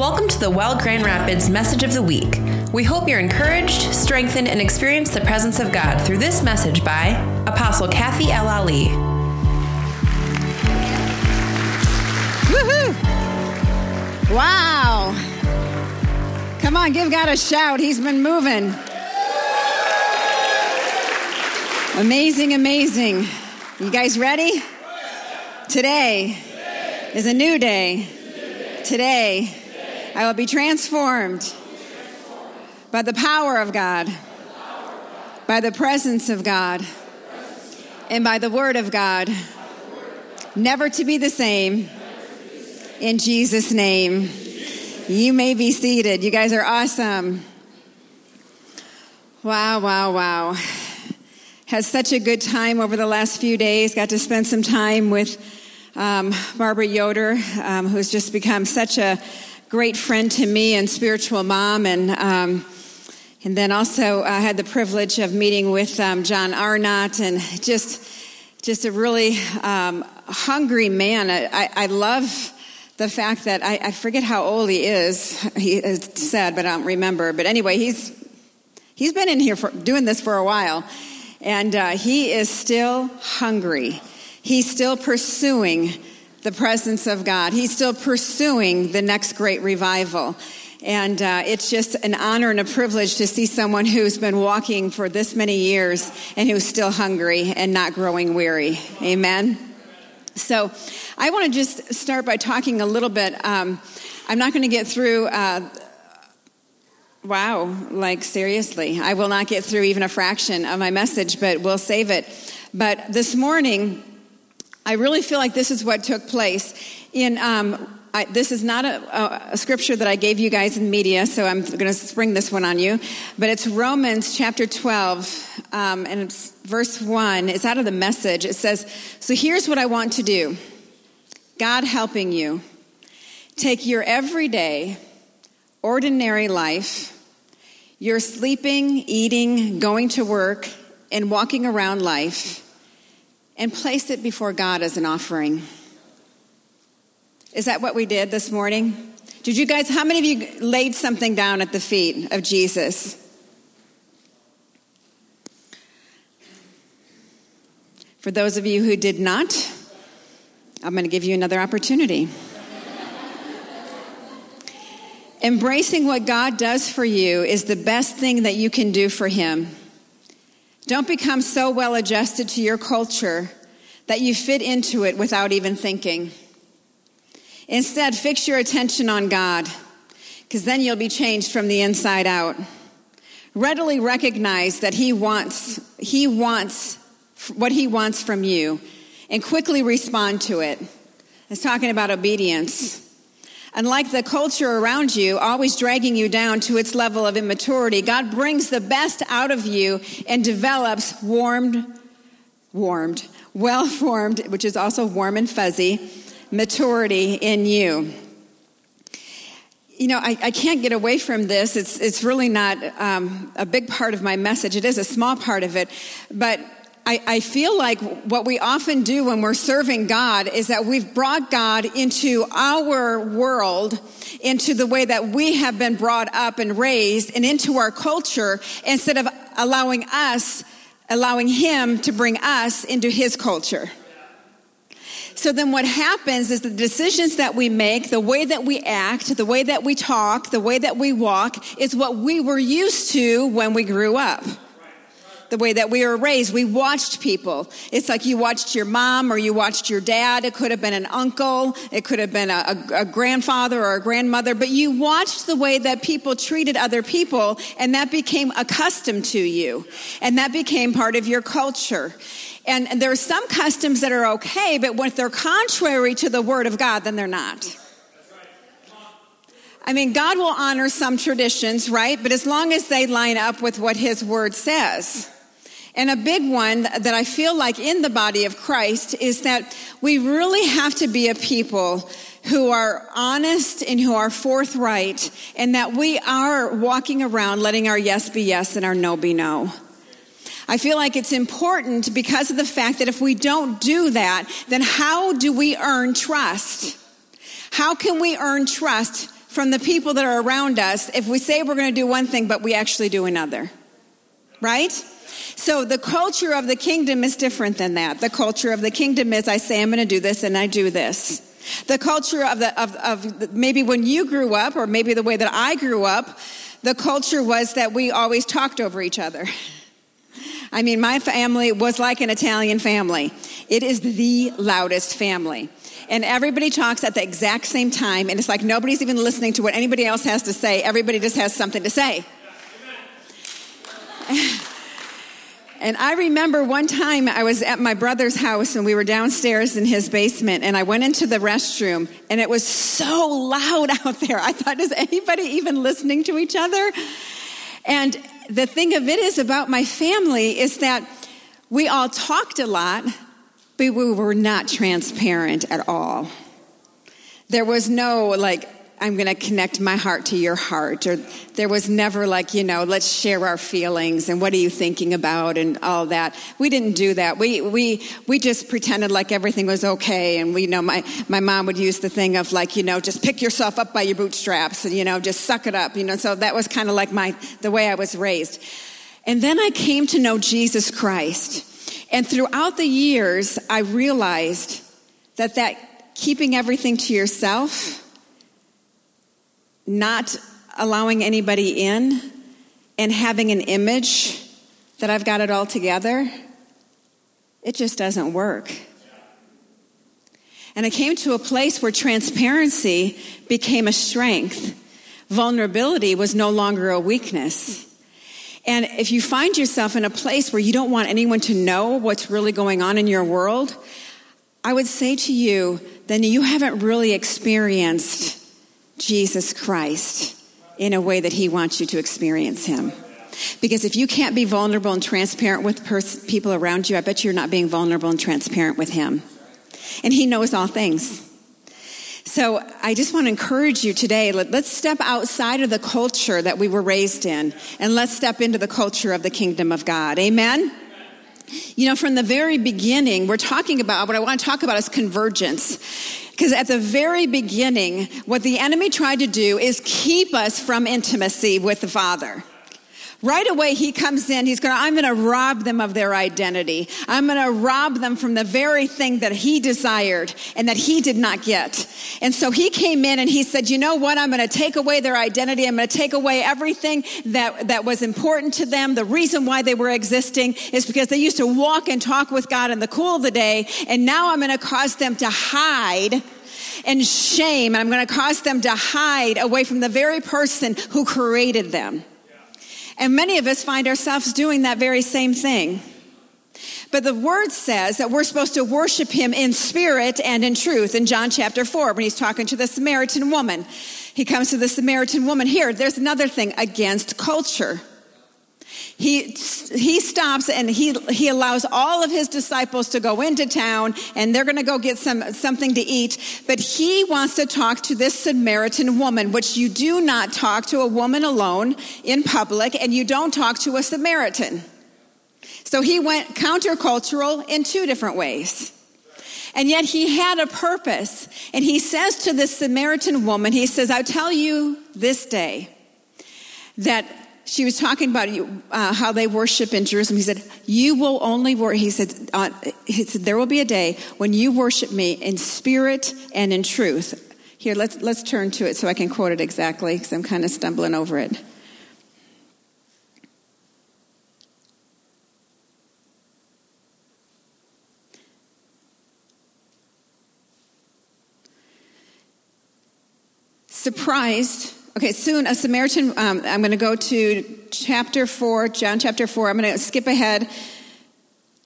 Welcome to the Well Grand Rapids Message of the Week. We hope you're encouraged, strengthened, and experience the presence of God through this message by Apostle Kathy L. Ali. Woohoo! Wow! Come on, give God a shout. He's been moving. Amazing, amazing. You guys ready? Today is a new day. Today, I will be transformed by the power of God, by the presence of God, and by the word of God. Never to be the same. In Jesus' name. You may be seated. You guys are awesome. Wow, wow, wow. Had such a good time over the last few days. Got to spend some time with um, Barbara Yoder, um, who's just become such a great friend to me and spiritual mom. And, um, and then also I had the privilege of meeting with um, John Arnott and just, just a really um, hungry man. I, I, I, love the fact that I, I forget how old he is. He said, but I don't remember. But anyway, he's, he's been in here for, doing this for a while. And uh, he is still hungry. He's still pursuing the presence of God. He's still pursuing the next great revival. And uh, it's just an honor and a privilege to see someone who's been walking for this many years and who's still hungry and not growing weary. Amen. So, I want to just start by talking a little bit. Um, I'm not going to get through. Uh, wow, like seriously, I will not get through even a fraction of my message, but we'll save it. But this morning, I really feel like this is what took place. In um, I, this is not a, a, scripture that I gave you guys in media, so I'm going to spring this one on you. But it's Romans chapter 12, um, and it's verse 1. It's out of the message. It says, So here's what I want to do God helping you. Take your everyday, ordinary life, your sleeping, eating, going to work, and walking around life and place it before God as an offering. Is that what we did this morning? Did you guys, how many of you laid something down at the feet of Jesus? For those of you who did not, I'm going to give you another opportunity. Embracing what God does for you is the best thing that you can do for Him. Don't become so well adjusted to your culture that you fit into it without even thinking. Instead, fix your attention on God, because then you'll be changed from the inside out. Readily recognize that He wants, He wants what He wants from you, and quickly respond to it. It's talking about obedience. Unlike the culture around you, always dragging you down to its level of immaturity, God brings the best out of you and develops warmed, warmed, well formed, which is also warm and fuzzy, maturity in you. You know, I, I can't get away from this. It's, it's really not um, a big part of my message. It is a small part of it. But I, I, feel like what we often do when we're serving God is that we've brought God into our world, into the way that we have been brought up and raised, and into our culture instead of allowing us, allowing Him to bring us into His culture. So then what happens is the decisions that we make, the way that we act, the way that we talk, the way that we walk is what we were used to when we grew up the way that we were raised. We watched people. It's like you watched your mom or you watched your dad. It could have been an uncle. It could have been a, a, a, grandfather or a grandmother, but you watched the way that people treated other people and that became accustomed to you. And that became part of your culture. And, and there are some customs that are okay, but when they're contrary to the word of God, then they're not. I mean, God will honor some traditions, right? But as long as they line up with what His Word says. And a big one that I feel like in the body of Christ is that we really have to be a people who are honest and who are forthright, and that we are walking around letting our yes be yes and our no be no. I feel like it's important because of the fact that if we don't do that, then how do we earn trust? How can we earn trust from the people that are around us if we say we're going to do one thing, but we actually do another. Right? So the culture of the kingdom is different than that. The culture of the kingdom is I say I'm going to do this and I do this. The culture of the of, of maybe when you grew up, or maybe the way that I grew up, the culture was that we always talked over each other. I mean, my family was like an Italian family. It is the loudest family. And everybody talks at the exact same time, and it's like nobody's even listening to what anybody else has to say. Everybody just has something to say. And I remember one time I was at my brother's house and we were downstairs in his basement and I went into the restroom and it was so loud out there. I thought, is anybody even listening to each other? And the thing of it is about my family is that we all talked a lot, but we were not transparent at all. There was no like, I'm going to connect my heart to your heart. Or there was never like, you know, let's share our feelings and what are you thinking about and all that. We didn't do that. We, we, we just pretended like everything was okay. And we you know my, my mom would use the thing of like, you know, just pick yourself up by your bootstraps and, you know, just suck it up. You know, so that was kind of like my, the way I was raised. And then I came to know Jesus Christ. And throughout the years, I realized that that keeping everything to yourself, not allowing anybody in and having an image that I've got it all together, it just doesn't work. And I came to a place where transparency became a strength. Vulnerability was no longer a weakness. And if you find yourself in a place where you don't want anyone to know what's really going on in your world, I would say to you, then you haven't really experienced Jesus Christ in a way that He wants you to experience Him. Because if you can't be vulnerable and transparent with pers- people around you, I bet you're not being vulnerable and transparent with Him. And He knows all things. So I just want to encourage you today. Let, us step outside of the culture that we were raised in and let's step into the culture of the kingdom of God. Amen? You know, from the very beginning, we're talking about what I want to talk about is convergence. Because at the very beginning, what the enemy tried to do is keep us from intimacy with the Father. Right away, he comes in, he's going I'm going to rob them of their identity. I'm going to rob them from the very thing that he desired and that he did not get. And so he came in and he said, you know what? I'm going to take away their identity. I'm going to take away everything that, that was important to them. The reason why they were existing is because they used to walk and talk with God in the cool of the day. And now I'm going to cause them to hide and shame. And I'm going to cause them to hide away from the very person who created them. And many of us find ourselves doing that very same thing. But the word says that we're supposed to worship him in spirit and in truth in John chapter 4 when he's talking to the Samaritan woman. He comes to the Samaritan woman. Here, there's another thing against culture. He, he stops and he, he allows all of his disciples to go into town and they're going to go get some, something to eat. But he wants to talk to this Samaritan woman, which you do not talk to a woman alone in public and you don't talk to a Samaritan. So he went countercultural in two different ways. And yet he had a purpose. And he says to this Samaritan woman, he says, I tell you this day that she was talking about uh, how they worship in Jerusalem. He said, "You will only worship." He said, uh, "He said there will be a day when you worship me in spirit and in truth." Here, let's let's turn to it so I can quote it exactly because I'm kind of stumbling over it. Surprised Okay, soon a Samaritan, um, I'm going to go to chapter 4, John chapter 4. I'm going to skip ahead.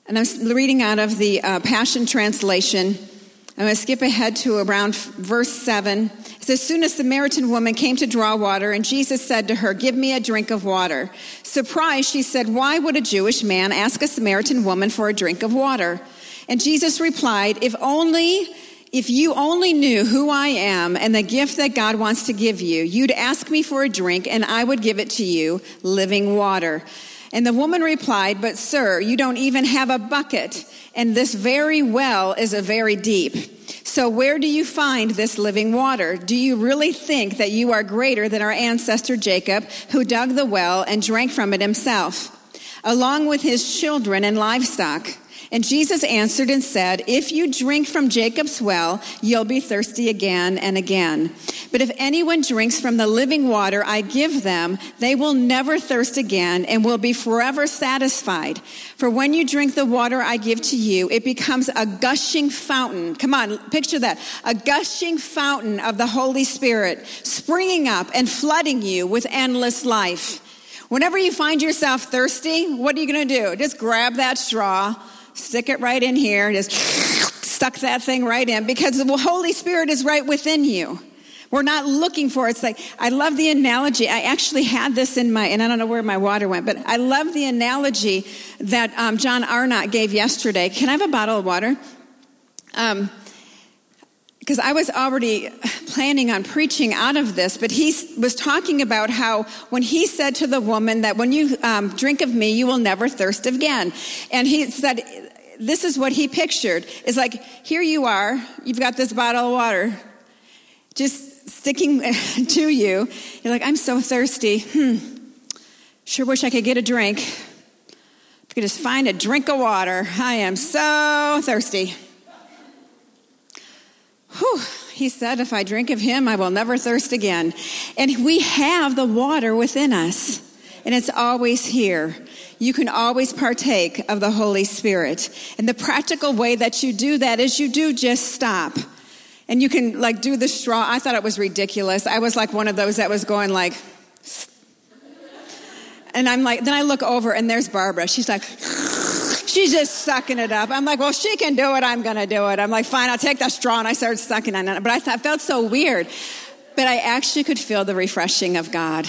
And I'm reading out of the uh, Passion Translation. I'm going to skip ahead to around verse 7. It says, Soon a Samaritan woman came to draw water, and Jesus said to her, Give me a drink of water. Surprised, she said, Why would a Jewish man ask a Samaritan woman for a drink of water? And Jesus replied, If only if you only knew who I am and the gift that God wants to give you, you'd ask me for a drink and I would give it to you, living water. And the woman replied, But sir, you don't even have a bucket, and this very well is a very deep. So where do you find this living water? Do you really think that you are greater than our ancestor Jacob, who dug the well and drank from it himself, along with his children and livestock? And Jesus answered and said, If you drink from Jacob's well, you'll be thirsty again and again. But if anyone drinks from the living water I give them, they will never thirst again and will be forever satisfied. For when you drink the water I give to you, it becomes a gushing fountain. Come on, picture that. A gushing fountain of the Holy Spirit springing up and flooding you with endless life. Whenever you find yourself thirsty, what are you going to do? Just grab that straw stick it right in here, just suck that thing right in because the Holy Spirit is right within you. We're not looking for it. It's like, I love the analogy. I actually had this in my, and I don't know where my water went, but I love the analogy that um, John Arnott gave yesterday. Can I have a bottle of water? Um, because I was already planning on preaching out of this, but he was talking about how when he said to the woman that when you um, drink of me, you will never thirst again. And he said, this is what he pictured It's like, here you are, you've got this bottle of water just sticking to you. You're like, I'm so thirsty. Hmm, sure wish I could get a drink. If could just find a drink of water. I am so thirsty. Whew, he said, If I drink of him, I will never thirst again. And we have the water within us, and it's always here. You can always partake of the Holy Spirit. And the practical way that you do that is you do just stop. And you can like do the straw. I thought it was ridiculous. I was like one of those that was going like, and I'm like, then I look over and there's Barbara. She's like, she's just sucking it up. I'm like, well, she can do it. I'm going to do it. I'm like, fine, I'll take that straw. And I started sucking on it. But I thought, felt so weird. But I actually could feel the refreshing of God.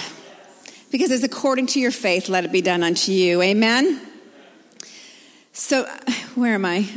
Because it's according to your faith, let it be done unto you. Amen? So, where am I?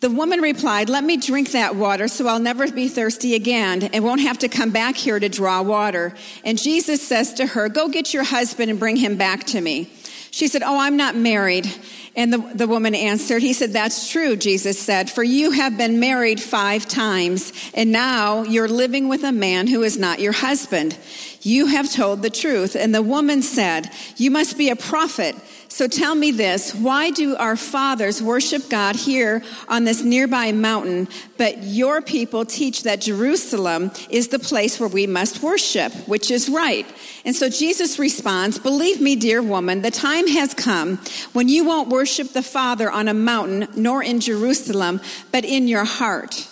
The woman replied, Let me drink that water so I'll never be thirsty again and won't have to come back here to draw water. And Jesus says to her, Go get your husband and bring him back to me. She said, Oh, I'm not married. And the, the woman answered, He said, That's true, Jesus said, for you have been married five times, and now you're living with a man who is not your husband. You have told the truth. And the woman said, You must be a prophet. So tell me this why do our fathers worship God here on this nearby mountain, but your people teach that Jerusalem is the place where we must worship, which is right? And so Jesus responds, Believe me, dear woman, the time has come when you won't worship the Father on a mountain nor in Jerusalem, but in your heart.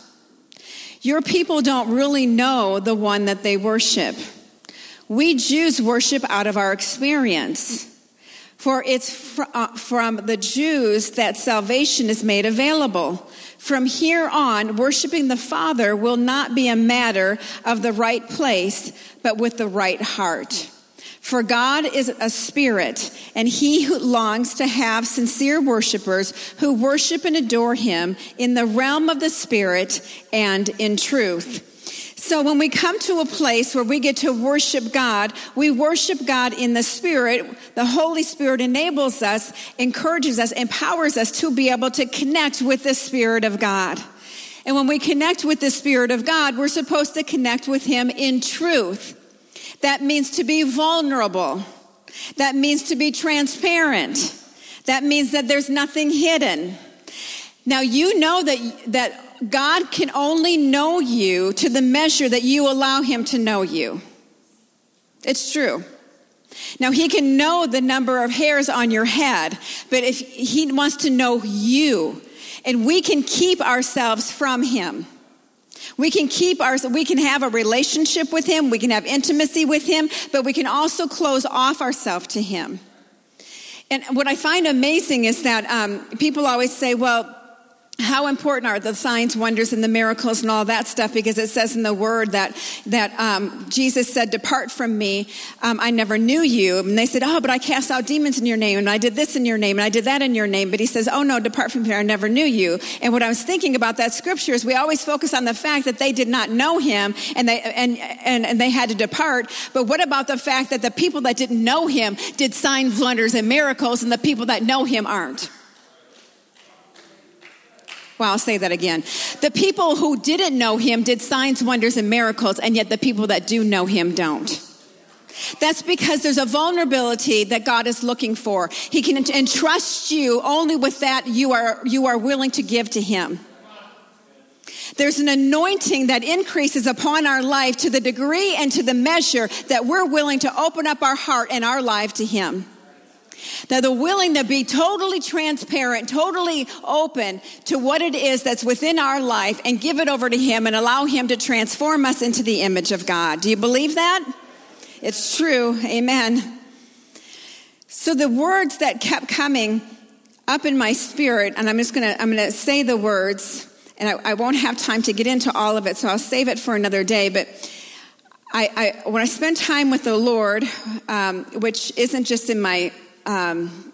Your people don't really know the one that they worship. We Jews worship out of our experience. For it's fr- uh, from the Jews that salvation is made available. From here on, worshiping the Father will not be a matter of the right place, but with the right heart. For God is a spirit, and he who longs to have sincere worshipers who worship and adore him in the realm of the spirit and in truth. So when we come to a place where we get to worship God, we worship God in the Spirit. The Holy Spirit enables us, encourages us, empowers us to be able to connect with the Spirit of God. And when we connect with the Spirit of God, we're supposed to connect with Him in truth. That means to be vulnerable. That means to be transparent. That means that there's nothing hidden. Now you know that, that God can only know you to the measure that you allow Him to know you. It's true. Now, He can know the number of hairs on your head, but if He wants to know you, and we can keep ourselves from Him. We can keep our, we can have a relationship with Him, we can have intimacy with Him, but we can also close off ourselves to Him. And what I find amazing is that um, people always say, well, how important are the signs, wonders, and the miracles and all that stuff? Because it says in the word that that um, Jesus said, "Depart from me, um, I never knew you." And they said, "Oh, but I cast out demons in your name, and I did this in your name, and I did that in your name." But he says, "Oh no, depart from me, I never knew you." And what I was thinking about that scripture is we always focus on the fact that they did not know him, and they and and, and they had to depart. But what about the fact that the people that didn't know him did signs, wonders, and miracles, and the people that know him aren't? Well, I'll say that again. The people who didn't know him did signs, wonders, and miracles, and yet the people that do know him don't. That's because there's a vulnerability that God is looking for. He can entrust you only with that you are, you are willing to give to him. There's an anointing that increases upon our life to the degree and to the measure that we're willing to open up our heart and our life to him. That they're willing to be totally transparent, totally open to what it is that's within our life and give it over to Him and allow Him to transform us into the image of God. Do you believe that? It's true. Amen. So the words that kept coming up in my spirit, and I'm just gonna, I'm gonna say the words, and I, I won't have time to get into all of it, so I'll save it for another day, but I, I, when I spend time with the Lord, um, which isn't just in my um,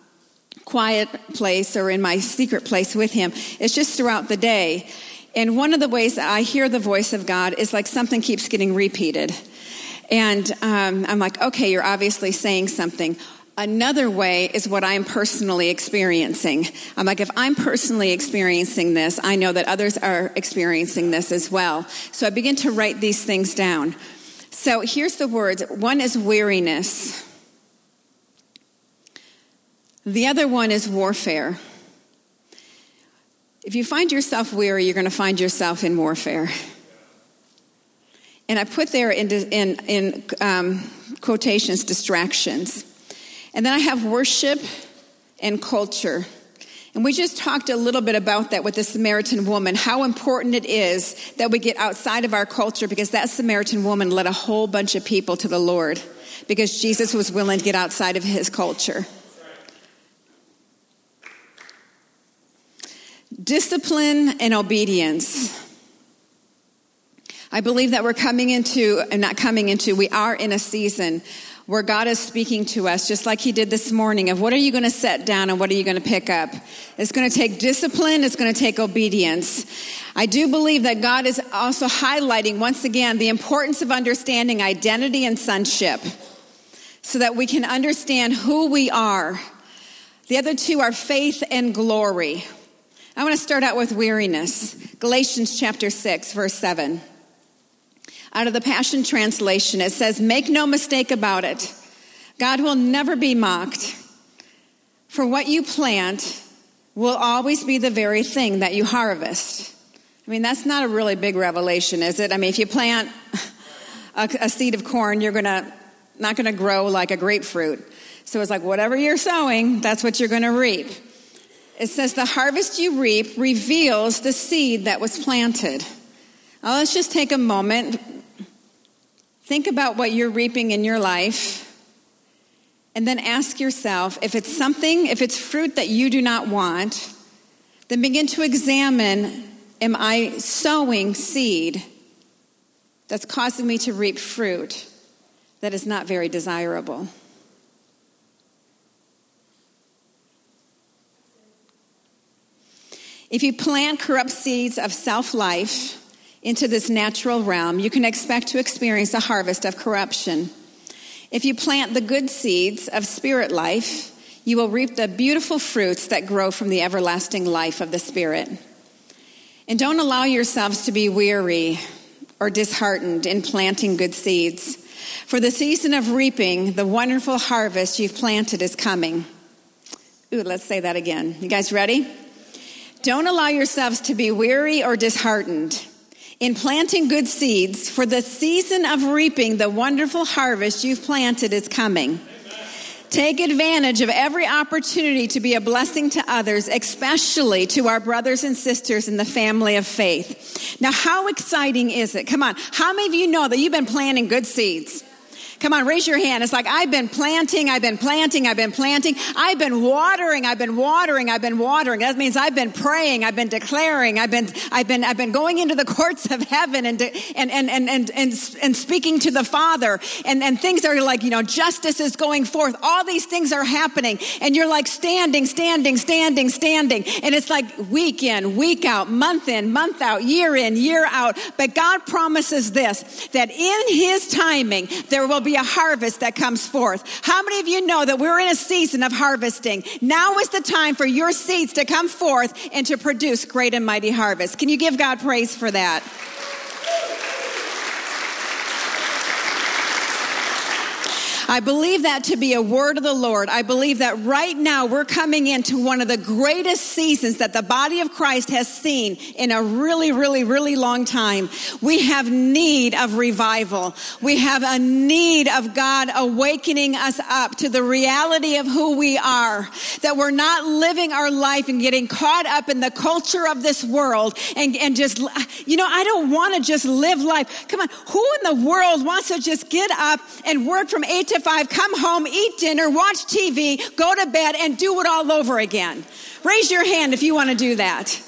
quiet place or in my secret place with Him. It's just throughout the day. And one of the ways that I hear the voice of God is like something keeps getting repeated. And um, I'm like, okay, you're obviously saying something. Another way is what I'm personally experiencing. I'm like, if I'm personally experiencing this, I know that others are experiencing this as well. So I begin to write these things down. So here's the words one is weariness. The other one is warfare. If you find yourself weary, you're going to find yourself in warfare. And I put there in, in, in um, quotations distractions. And then I have worship and culture. And we just talked a little bit about that with the Samaritan woman, how important it is that we get outside of our culture because that Samaritan woman led a whole bunch of people to the Lord because Jesus was willing to get outside of his culture. Discipline and obedience. I believe that we're coming into, and not coming into, we are in a season where God is speaking to us, just like He did this morning, of what are you going to set down and what are you going to pick up. It's going to take discipline, it's going to take obedience. I do believe that God is also highlighting, once again, the importance of understanding identity and sonship so that we can understand who we are. The other two are faith and glory. I want to start out with weariness. Galatians chapter 6, verse 7. Out of the Passion Translation, it says, Make no mistake about it. God will never be mocked. For what you plant will always be the very thing that you harvest. I mean, that's not a really big revelation, is it? I mean, if you plant a, a seed of corn, you're gonna not gonna grow like a grapefruit. So it's like whatever you're sowing, that's what you're gonna reap. It says, The harvest you reap reveals the seed that was planted. Now, let's just take a moment. Think about what you're reaping in your life. And then ask yourself if it's something, if it's fruit that you do not want, then begin to examine am I sowing seed that's causing me to reap fruit that is not very desirable? If you plant corrupt seeds of self life into this natural realm, you can expect to experience a harvest of corruption. If you plant the good seeds of spirit life, you will reap the beautiful fruits that grow from the everlasting life of the Spirit. And don't allow yourselves to be weary or disheartened in planting good seeds. For the season of reaping, the wonderful harvest you've planted is coming. Ooh, let's say that again. You guys ready? Don't allow yourselves to be weary or disheartened in planting good seeds, for the season of reaping the wonderful harvest you've planted is coming. Take advantage of every opportunity to be a blessing to others, especially to our brothers and sisters in the family of faith. Now, how exciting is it? Come on. How many of you know that you've been planting good seeds? Come on, raise your hand. It's like, I've been planting, I've been planting, I've been planting, I've been watering, I've been watering, I've been watering. That means I've been praying, I've been declaring, I've been, I've been, I've been going into the courts of heaven and, and, and, and, and, and, and speaking to the Father. And, and things are like, you know, justice is going forth. All these things are happening. And you're like standing, standing, standing, standing. And it's like week in, week out, month in, month out, year in, year out. But God promises this, that in His timing, there will be a harvest that comes forth. How many of you know that we're in a season of harvesting? Now is the time for your seeds to come forth and to produce great and mighty harvest. Can you give God praise for that? I believe that to be a word of the Lord. I believe that right now we're coming into one of the greatest seasons that the body of Christ has seen in a really, really, really long time. We have need of revival. We have a need of God awakening us up to the reality of who we are. That we're not living our life and getting caught up in the culture of this world and, and just, you know, I don't want to just live life. Come on. Who in the world wants to just get up and work from eight to five, come home, eat dinner, watch TV, go to bed, and do it all over again. Raise your hand if you want to do that.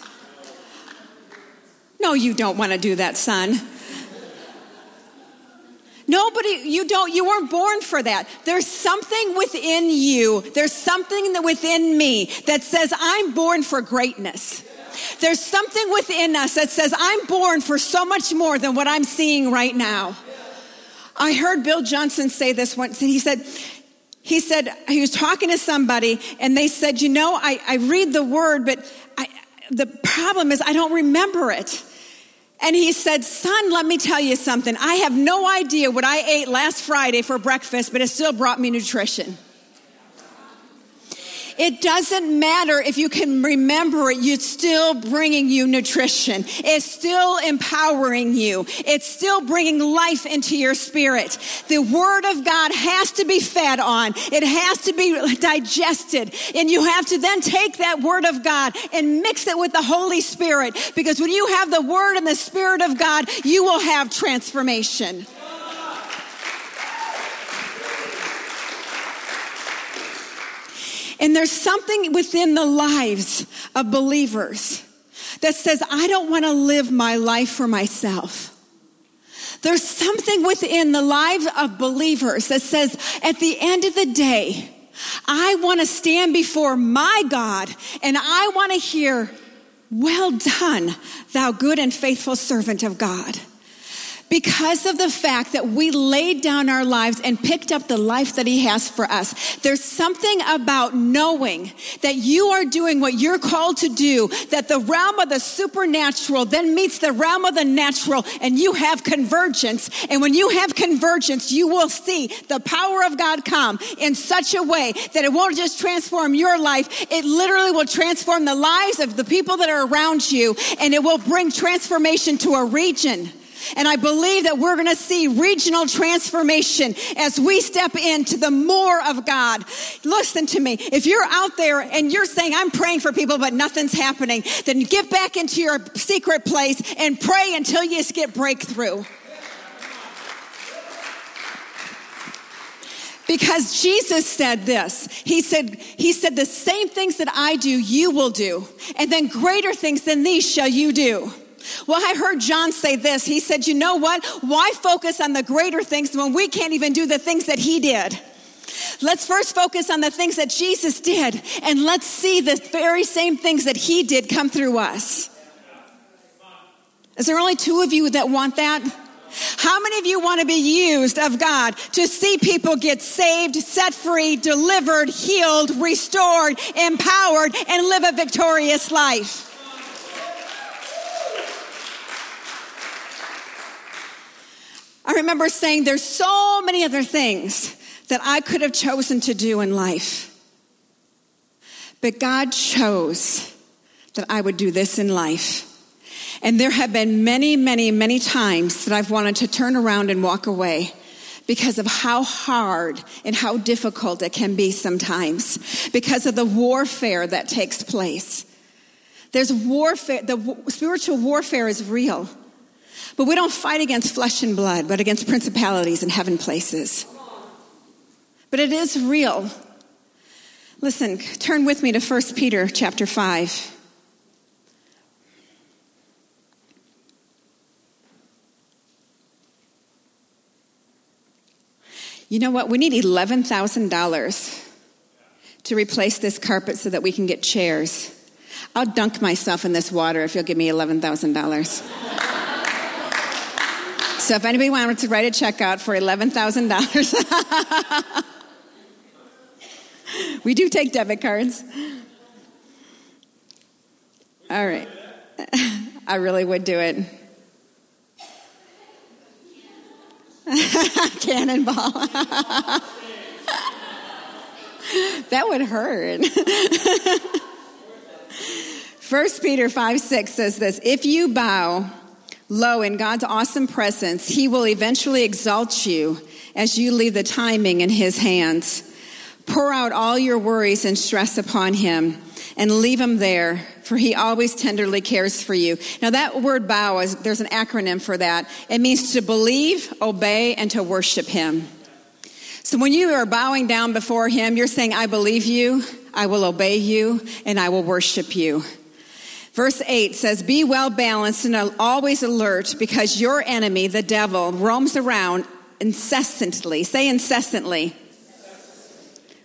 No, you don't want to do that, son. Nobody, you don't, you weren't born for that. There's something within you, there's something within me that says, I'm born for greatness. There's something within us that says, I'm born for so much more than what I'm seeing right now. I heard Bill Johnson say this once. He said, he said, he was talking to somebody and they said, you know, I, I read the word, but I, the problem is I don't remember it. And he said, Son, let me tell you something. I have no idea what I ate last Friday for breakfast, but it still brought me nutrition. It doesn't matter if you can remember it, it's still bringing you nutrition. It's still empowering you. It's still bringing life into your spirit. The Word of God has to be fed on. It has to be digested. And you have to then take that Word of God and mix it with the Holy Spirit. Because when you have the Word and the Spirit of God, you will have transformation. And there's something within the lives of believers that says, I don't want to live my life for myself. There's something within the lives of believers that says, at the end of the day, I want to stand before my God and I want to hear, Well done, thou good and faithful servant of God because of the fact that we laid down our lives and picked up the life that He has for us. There's something about knowing that you are doing what you're called to do, that the realm of the supernatural then meets the realm of the natural, and you have convergence. And when you have convergence, you will see the power of God come in such a way that it won't just transform your life, it literally will transform the lives of the people that are around you, and it will bring transformation to a region. And I believe that we're going to see regional transformation as we step into the more of God. Listen to me. If you're out there and you're saying, I'm praying for people, but nothing's happening, then get back into your secret place and pray until you get breakthrough. Because Jesus said this. He said, He said, the same things that I do, you will do. And then greater things than these shall you do. Well, I heard John say this. He said, You know what? Why focus on the greater things when we can't even do the things that he did? Let's first focus on the things that Jesus did, and let's see the very same things that he did come through us. Is there only two of you that want that? How many of you want to be used of God to see people get saved, set free, delivered, healed, restored, empowered, and live a victorious life? I remember saying there's so many other things that I could have chosen to do in life. But God chose that I would do this in life. And there have been many, many, many times that I've wanted to turn around and walk away because of how hard and how difficult it can be sometimes, because of the warfare that takes place. There's warfare, the spiritual warfare is real. But we don't fight against flesh and blood, but against principalities and heaven places. but it is real. Listen, turn with me to 1 Peter chapter 5. You know what? We need $11,000 to replace this carpet so that we can get chairs. I'll dunk myself in this water if you'll give me $11,000. So if anybody wanted to write a check out for $11,000, we do take debit cards. All right. I really would do it. Cannonball. that would hurt. First Peter 5 6 says this If you bow low in God's awesome presence, he will eventually exalt you as you leave the timing in his hands. Pour out all your worries and stress upon him and leave him there, for he always tenderly cares for you. Now, that word bow, is, there's an acronym for that. It means to believe, obey, and to worship him. So when you are bowing down before him, you're saying, I believe you, I will obey you, and I will worship you. Verse 8 says, Be well balanced and always alert because your enemy, the devil, roams around incessantly. Say incessantly.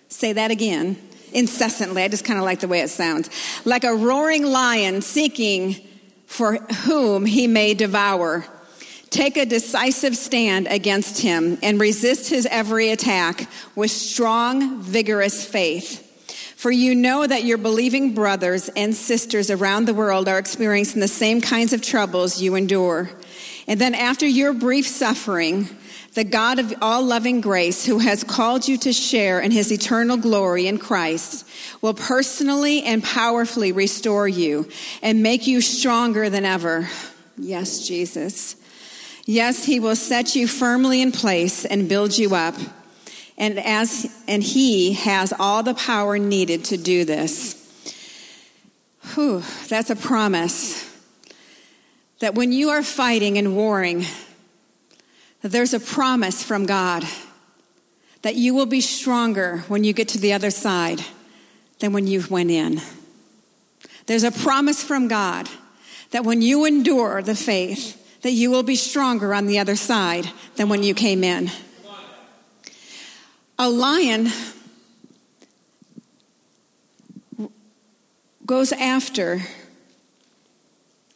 Say that again. Incessantly. I just kind of like the way it sounds. Like a roaring lion seeking for whom he may devour. Take a decisive stand against him and resist his every attack with strong, vigorous faith. For you know that your believing brothers and sisters around the world are experiencing the same kinds of troubles you endure. And then after your brief suffering, the God of all loving grace, who has called you to share in his eternal glory in Christ, will personally and powerfully restore you and make you stronger than ever. Yes, Jesus. Yes, he will set you firmly in place and build you up. And as and he has all the power needed to do this. Whew, that's a promise. That when you are fighting and warring, there's a promise from God that you will be stronger when you get to the other side than when you went in. There's a promise from God that when you endure the faith, that you will be stronger on the other side than when you came in. A lion goes after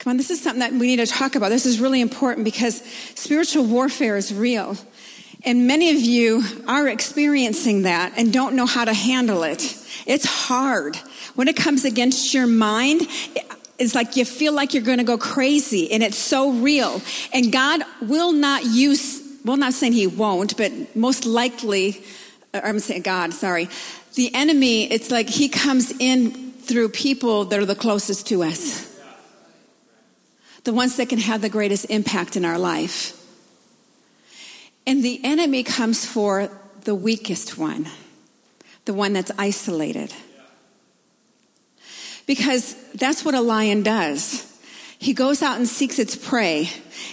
Come on, this is something that we need to talk about. This is really important because spiritual warfare is real. And many of you are experiencing that and don't know how to handle it. It's hard. When it comes against your mind, it's like you feel like you're going to go crazy and it's so real. And God will not use, well, not saying He won't, but most likely, Uh, I'm saying God, sorry. The enemy, it's like He comes in through people that are the closest to us the ones that can have the greatest impact in our life. And the enemy comes for the weakest one, the one that's isolated. Because that's what a lion does. He goes out and seeks its prey.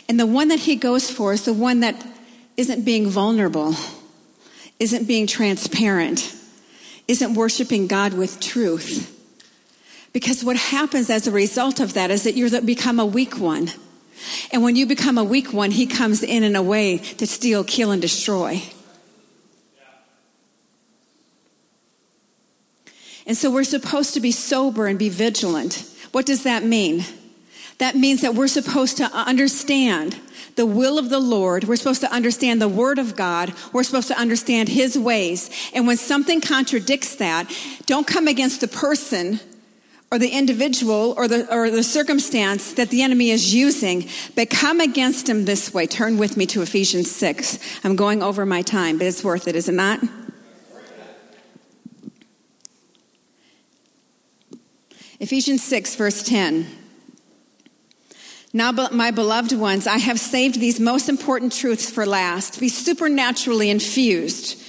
And the one that he goes for is the one that isn't being vulnerable, isn't being transparent, isn't worshiping God with truth. Because what happens as a result of that is that you become a weak one. And when you become a weak one, he comes in in a way to steal, kill, and destroy. And so we're supposed to be sober and be vigilant. What does that mean? That means that we're supposed to understand the will of the Lord. We're supposed to understand the Word of God. We're supposed to understand His ways. And when something contradicts that, don't come against the person or the individual or the, or the circumstance that the enemy is using, but come against him this way. Turn with me to Ephesians 6. I'm going over my time, but it's worth it, is it not? Ephesians 6, verse 10. Now, my beloved ones, I have saved these most important truths for last. Be supernaturally infused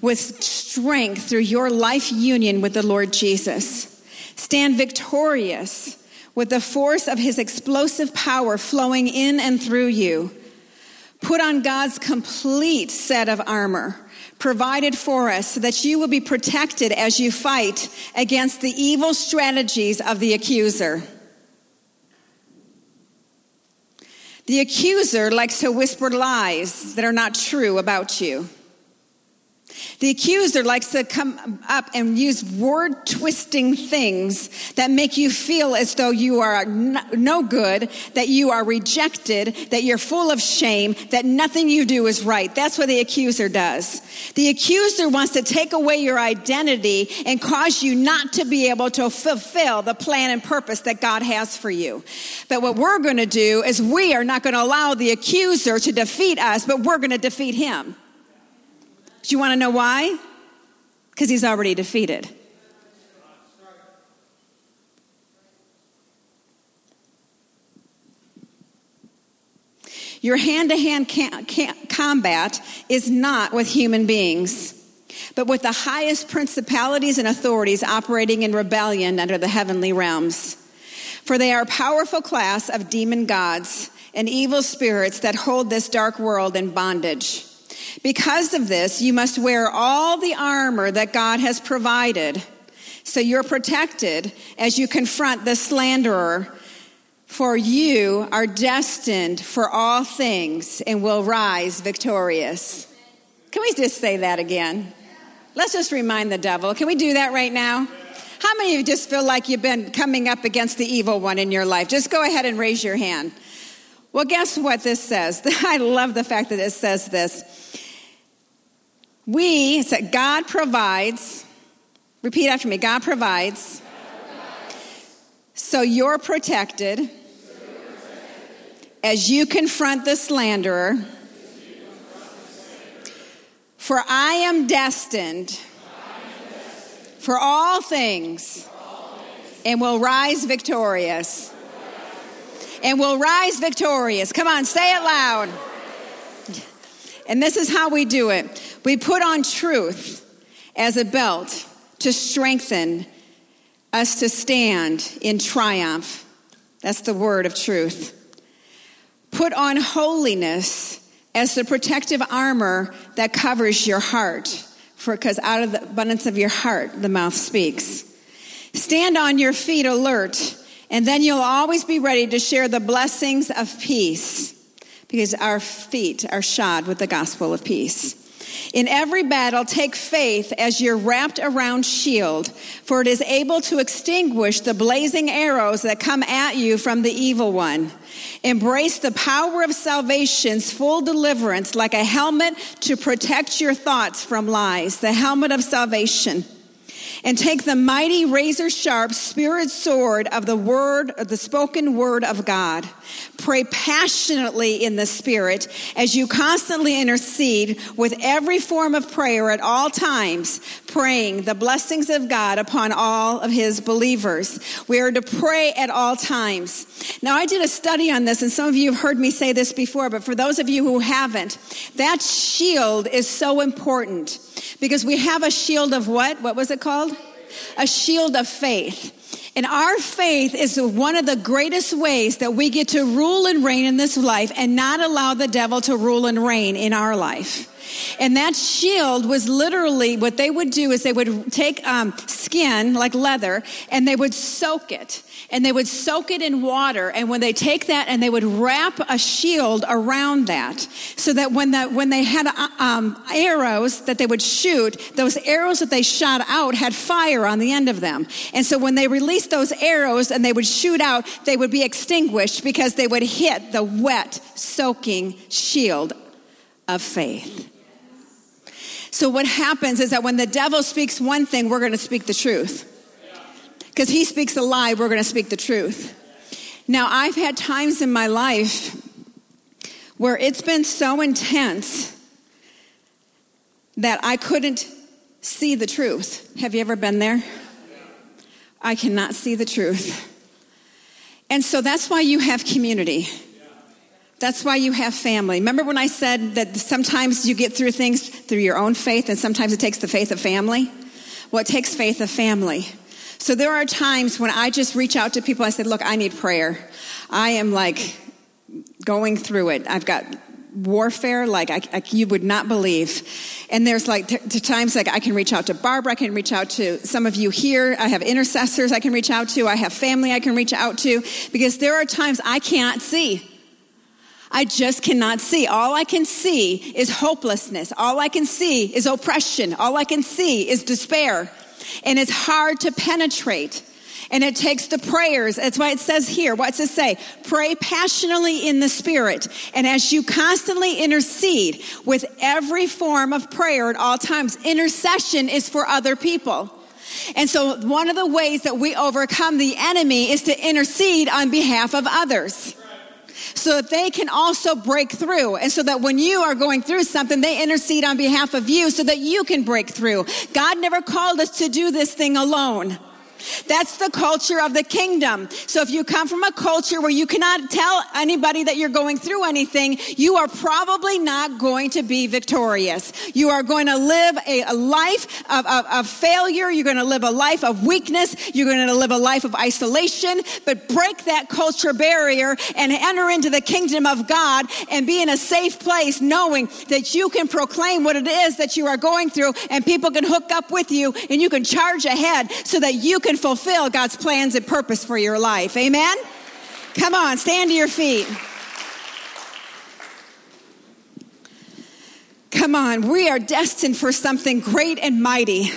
with strength through your life union with the Lord Jesus. Stand victorious with the force of his explosive power flowing in and through you. Put on God's complete set of armor provided for us so that you will be protected as you fight against the evil strategies of the accuser. The accuser likes to whisper lies that are not true about you. The accuser likes to come up and use word twisting things that make you feel as though you are no good, that you are rejected, that you're full of shame, that nothing you do is right. That's what the accuser does. The accuser wants to take away your identity and cause you not to be able to fulfill the plan and purpose that God has for you. But what we're going to do is we are not going to allow the accuser to defeat us, but we're going to defeat him. Do you want to know why? Because he's already defeated. Your hand to hand combat is not with human beings, but with the highest principalities and authorities operating in rebellion under the heavenly realms. For they are a powerful class of demon gods and evil spirits that hold this dark world in bondage. Because of this, you must wear all the armor that God has provided so you're protected as you confront the slanderer. For you are destined for all things and will rise victorious. Can we just say that again? Let's just remind the devil. Can we do that right now? How many of you just feel like you've been coming up against the evil one in your life? Just go ahead and raise your hand. Well, guess what this says? I love the fact that it says this. We, it's that God provides, repeat after me God provides, so you're protected as you confront the slanderer. For I am destined for all things and will rise victorious. And will rise victorious. Come on, say it loud. And this is how we do it we put on truth as a belt to strengthen us to stand in triumph. That's the word of truth. Put on holiness as the protective armor that covers your heart. For because out of the abundance of your heart, the mouth speaks. Stand on your feet alert, and then you'll always be ready to share the blessings of peace because our feet are shod with the gospel of peace. In every battle, take faith as your wrapped around shield, for it is able to extinguish the blazing arrows that come at you from the evil one. Embrace the power of salvation's full deliverance like a helmet to protect your thoughts from lies, the helmet of salvation and take the mighty razor sharp spirit sword of the word, of the spoken word of God. Pray passionately in the spirit as you constantly intercede with every form of prayer at all times, praying the blessings of God upon all of his believers. We are to pray at all times. Now, I did a study on this, and some of you have heard me say this before, but for those of you who haven't, that shield is so important because we have a shield of what? What was it called? A shield of faith. And our faith is one of the greatest ways that we get to rule and reign in this life and not allow the devil to rule and reign in our life. And that shield was literally what they would do is they would take um, skin, like leather, and they would soak it. And they would soak it in water. And when they take that and they would wrap a shield around that so that when, the, when they had uh, um, arrows that they would shoot, those arrows that they shot out had fire on the end of them. And so when they released those arrows and they would shoot out, they would be extinguished because they would hit the wet, soaking shield of faith. So, what happens is that when the devil speaks one thing, we're going to speak the truth. Because he speaks a lie, we're going to speak the truth. Now, I've had times in my life where it's been so intense that I couldn't see the truth. Have you ever been there? I cannot see the truth. And so that's why you have community. That's why you have family. Remember when I said that sometimes you get through things through your own faith and sometimes it takes the faith of family? Well, it takes faith of family. So there are times when I just reach out to people. I said, Look, I need prayer. I am like going through it. I've got warfare like I, I, you would not believe. And there's like t- t- times like I can reach out to Barbara, I can reach out to some of you here. I have intercessors I can reach out to. I have family I can reach out to because there are times I can't see. I just cannot see. All I can see is hopelessness. All I can see is oppression. All I can see is despair. And it's hard to penetrate. And it takes the prayers. That's why it says here, what's it say? Pray passionately in the spirit. And as you constantly intercede with every form of prayer at all times, intercession is for other people. And so one of the ways that we overcome the enemy is to intercede on behalf of others so that they can also break through. And so that when you are going through something, they intercede on behalf of you so that you can break through. God never called us to do this thing alone. That's the culture of the kingdom. So if you come from a culture where you cannot tell anybody that you're going through anything, you are probably not going to be victorious. You are going to live a, a life of, of, of failure. You're going to live a life of weakness. You're going to live a life of isolation, but break that culture barrier and enter into the kingdom of God and be in a safe place knowing that you can proclaim what it is that you are going through and people can hook up with you and you can charge ahead so that you can fulfill God's plans and purpose for your life. Amen? Come on, stand to your feet. Come on, we are destined for something great and mighty.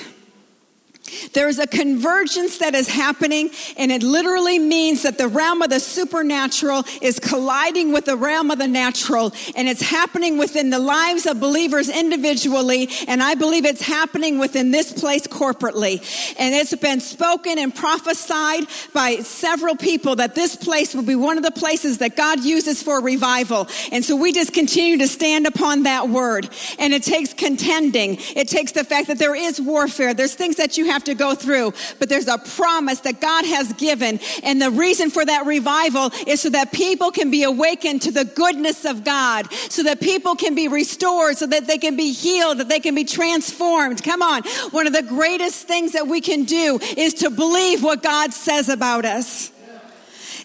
There's a convergence that is happening, and it literally means that the realm of the supernatural is colliding with the realm of the natural, and it's happening within the lives of believers individually, and I believe it's happening within this place corporately. And it's been spoken and prophesied by several people that this place will be one of the places that God uses for revival. And so we just continue to stand upon that word. And it takes contending, it takes the fact that there is warfare, there's things that you have to go through, but there's a promise that God has given. And the reason for that revival is so that people can be awakened to the goodness of God, so that people can be restored, so that they can be healed, that they can be transformed. Come on. One of the greatest things that we can do is to believe what God says about us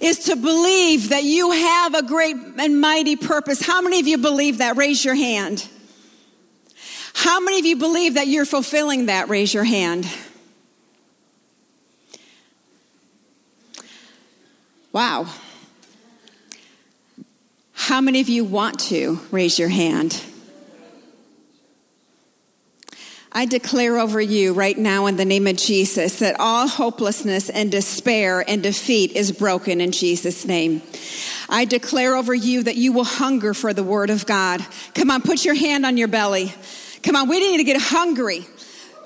is to believe that you have a great and mighty purpose. How many of you believe that? Raise your hand. How many of you believe that you're fulfilling that? Raise your hand. Wow. How many of you want to raise your hand? I declare over you right now in the name of Jesus that all hopelessness and despair and defeat is broken in Jesus' name. I declare over you that you will hunger for the word of God. Come on, put your hand on your belly. Come on, we need to get hungry.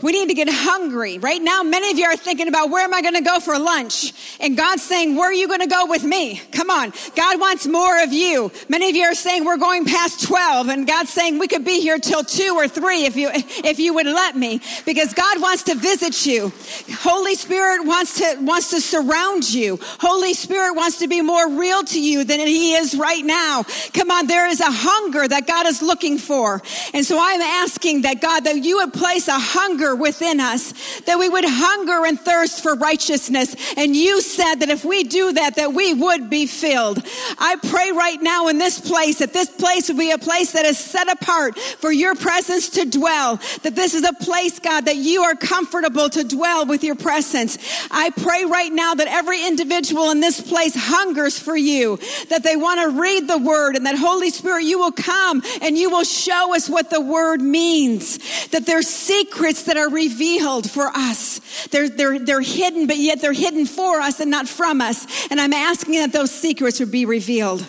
We need to get hungry. Right now, many of you are thinking about where am I going to go for lunch? And God's saying, where are you going to go with me? Come on. God wants more of you. Many of you are saying we're going past 12 and God's saying we could be here till two or three if you, if you would let me because God wants to visit you. Holy Spirit wants to, wants to surround you. Holy Spirit wants to be more real to you than he is right now. Come on. There is a hunger that God is looking for. And so I'm asking that God, that you would place a hunger hunger within us, that we would hunger and thirst for righteousness. And you said that if we do that, that we would be filled. I pray right now in this place that this place would be a place that is set apart for your presence to dwell. That this is a place, God, that you are comfortable to dwell with your presence. I pray right now that every individual in this place hungers for you, that they want to read the word and that Holy Spirit, you will come and you will show us what the word means. That there's secrets that that are revealed for us. They're, they're, they're hidden, but yet they're hidden for us and not from us. And I'm asking that those secrets would be revealed.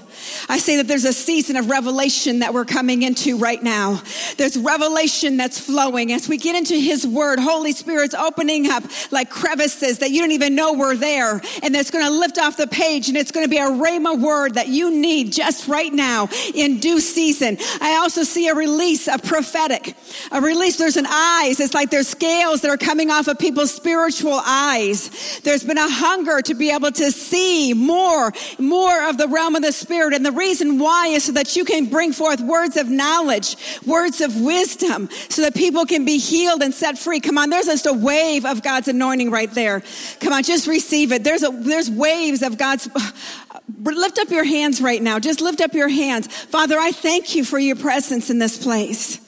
I say that there's a season of revelation that we're coming into right now. There's revelation that's flowing as we get into His Word. Holy Spirit's opening up like crevices that you don't even know were there. And that's going to lift off the page and it's going to be a Rhema word that you need just right now in due season. I also see a release, a prophetic, a release. There's an eyes. It's like there's scales that are coming off of people's spiritual eyes. There's been a hunger to be able to see more, more of the realm of the Spirit And the reason why is so that you can bring forth words of knowledge, words of wisdom, so that people can be healed and set free. Come on, there's just a wave of God's anointing right there. Come on, just receive it. There's a, there's waves of God's, lift up your hands right now. Just lift up your hands. Father, I thank you for your presence in this place.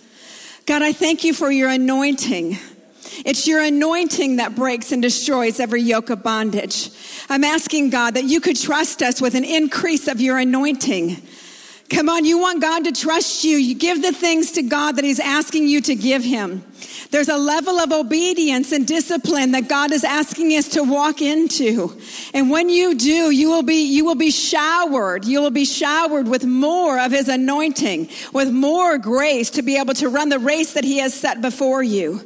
God, I thank you for your anointing. It's your anointing that breaks and destroys every yoke of bondage. I'm asking God that you could trust us with an increase of your anointing. Come on, you want God to trust you. You give the things to God that He's asking you to give Him. There's a level of obedience and discipline that God is asking us to walk into. And when you do, you will be, you will be showered. You will be showered with more of His anointing, with more grace to be able to run the race that He has set before you.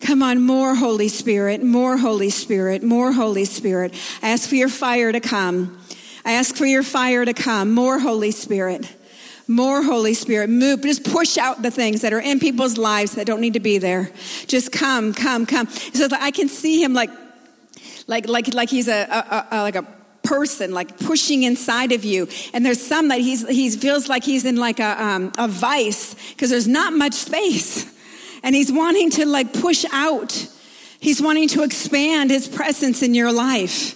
Come on, more Holy Spirit, more Holy Spirit, more Holy Spirit. I ask for your fire to come. I ask for your fire to come. More Holy Spirit. More Holy Spirit. Move. Just push out the things that are in people's lives that don't need to be there. Just come, come, come. So I can see him like, like, like, like he's a, a, a like a person like pushing inside of you and there's some that he's he feels like he's in like a, um, a vice because there's not much space and he's wanting to like push out. He's wanting to expand his presence in your life.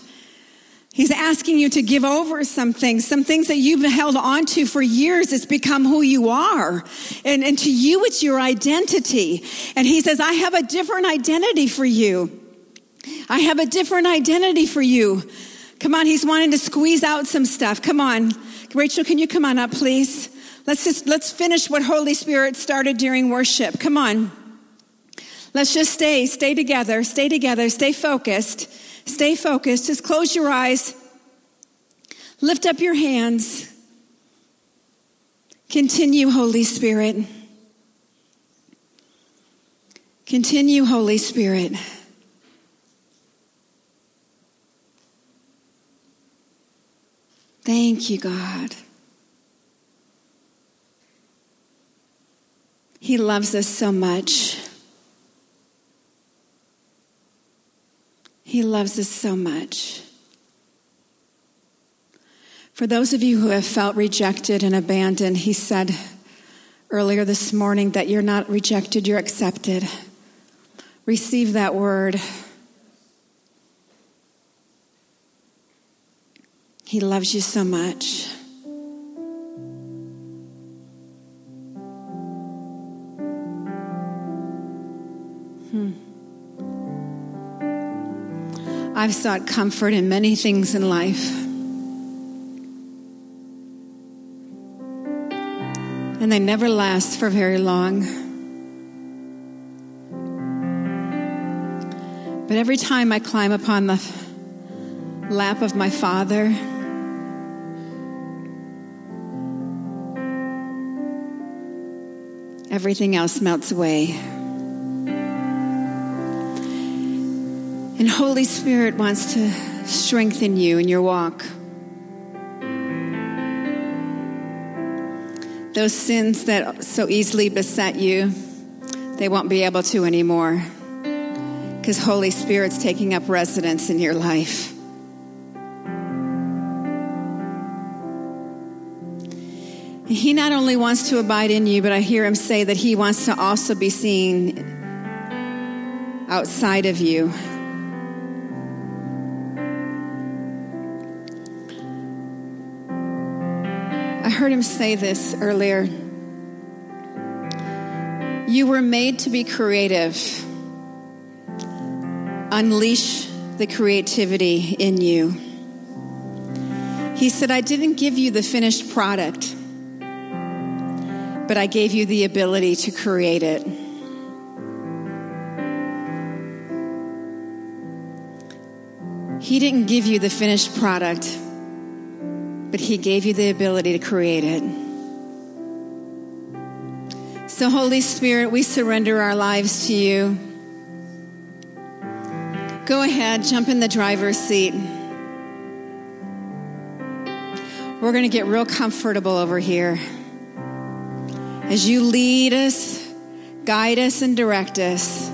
He's asking you to give over some things, some things that you've held on to for years. It's become who you are. And, and to you, it's your identity. And he says, I have a different identity for you. I have a different identity for you. Come on, he's wanting to squeeze out some stuff. Come on. Rachel, can you come on up, please? Let's just, let's finish what Holy Spirit started during worship. Come on. Let's just stay, stay together, stay together, stay focused, stay focused. Just close your eyes. Lift up your hands. Continue, Holy Spirit. Continue, Holy Spirit. Thank you, God. He loves us so much. He loves us so much. For those of you who have felt rejected and abandoned, he said earlier this morning that you're not rejected, you're accepted. Receive that word. He loves you so much. I've sought comfort in many things in life. And they never last for very long. But every time I climb upon the lap of my Father, everything else melts away. And Holy Spirit wants to strengthen you in your walk. Those sins that so easily beset you, they won't be able to anymore because Holy Spirit's taking up residence in your life. He not only wants to abide in you, but I hear him say that he wants to also be seen outside of you. Heard him say this earlier. You were made to be creative. Unleash the creativity in you. He said, I didn't give you the finished product, but I gave you the ability to create it. He didn't give you the finished product but He gave you the ability to create it. So, Holy Spirit, we surrender our lives to you. Go ahead, jump in the driver's seat. We're going to get real comfortable over here. As you lead us, guide us, and direct us,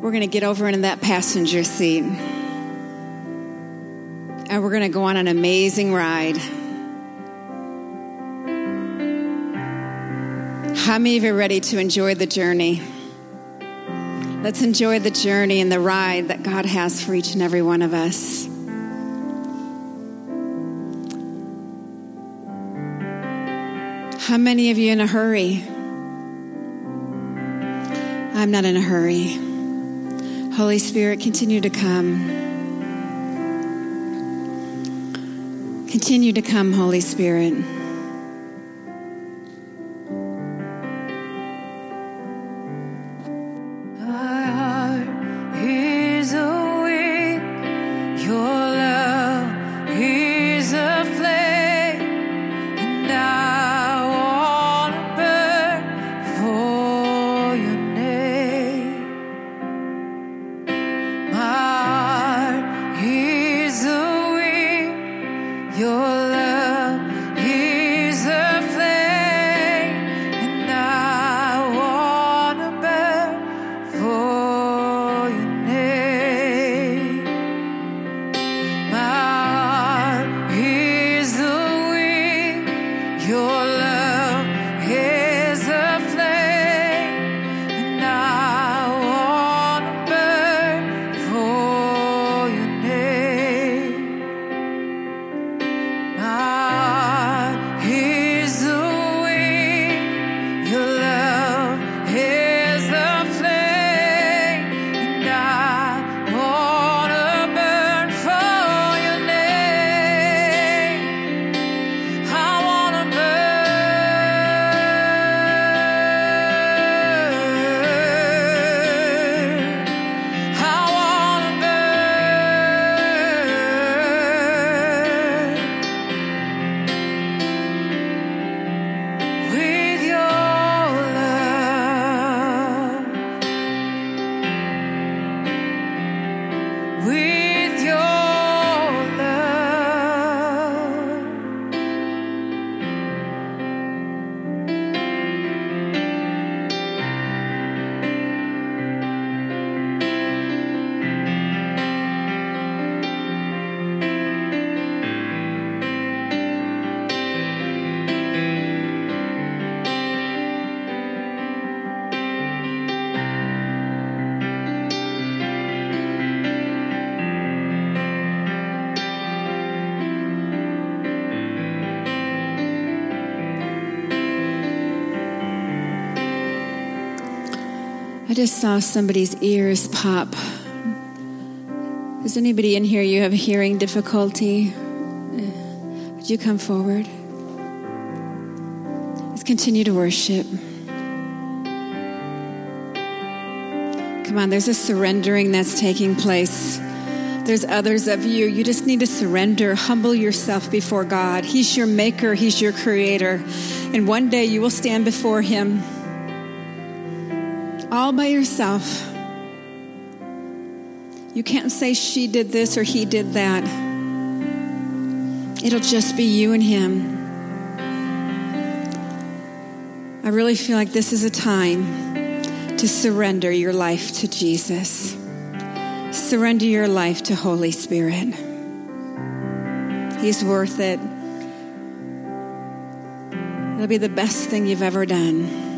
we're going to get over into that passenger seat. And we're going to go on an amazing ride. How many of you are ready to enjoy the journey? Let's enjoy the journey and the ride that God has for each and every one of us. How many of you in a hurry? I'm not in a hurry. Holy Spirit, continue to come. Continue to come, Holy Spirit. your I just saw somebody's ears pop. Is anybody in here you have hearing difficulty? Would you come forward? Let's continue to worship. Come on, there's a surrendering that's taking place. There's others of you. You just need to surrender, humble yourself before God. He's your maker, He's your creator. And one day you will stand before Him all by yourself. You can't say she did this or he did that. It'll just be you and him. I really feel like this is a time to surrender your life to Jesus. Surrender your life to Holy Spirit. He's worth it. It'll be the best thing you've ever done.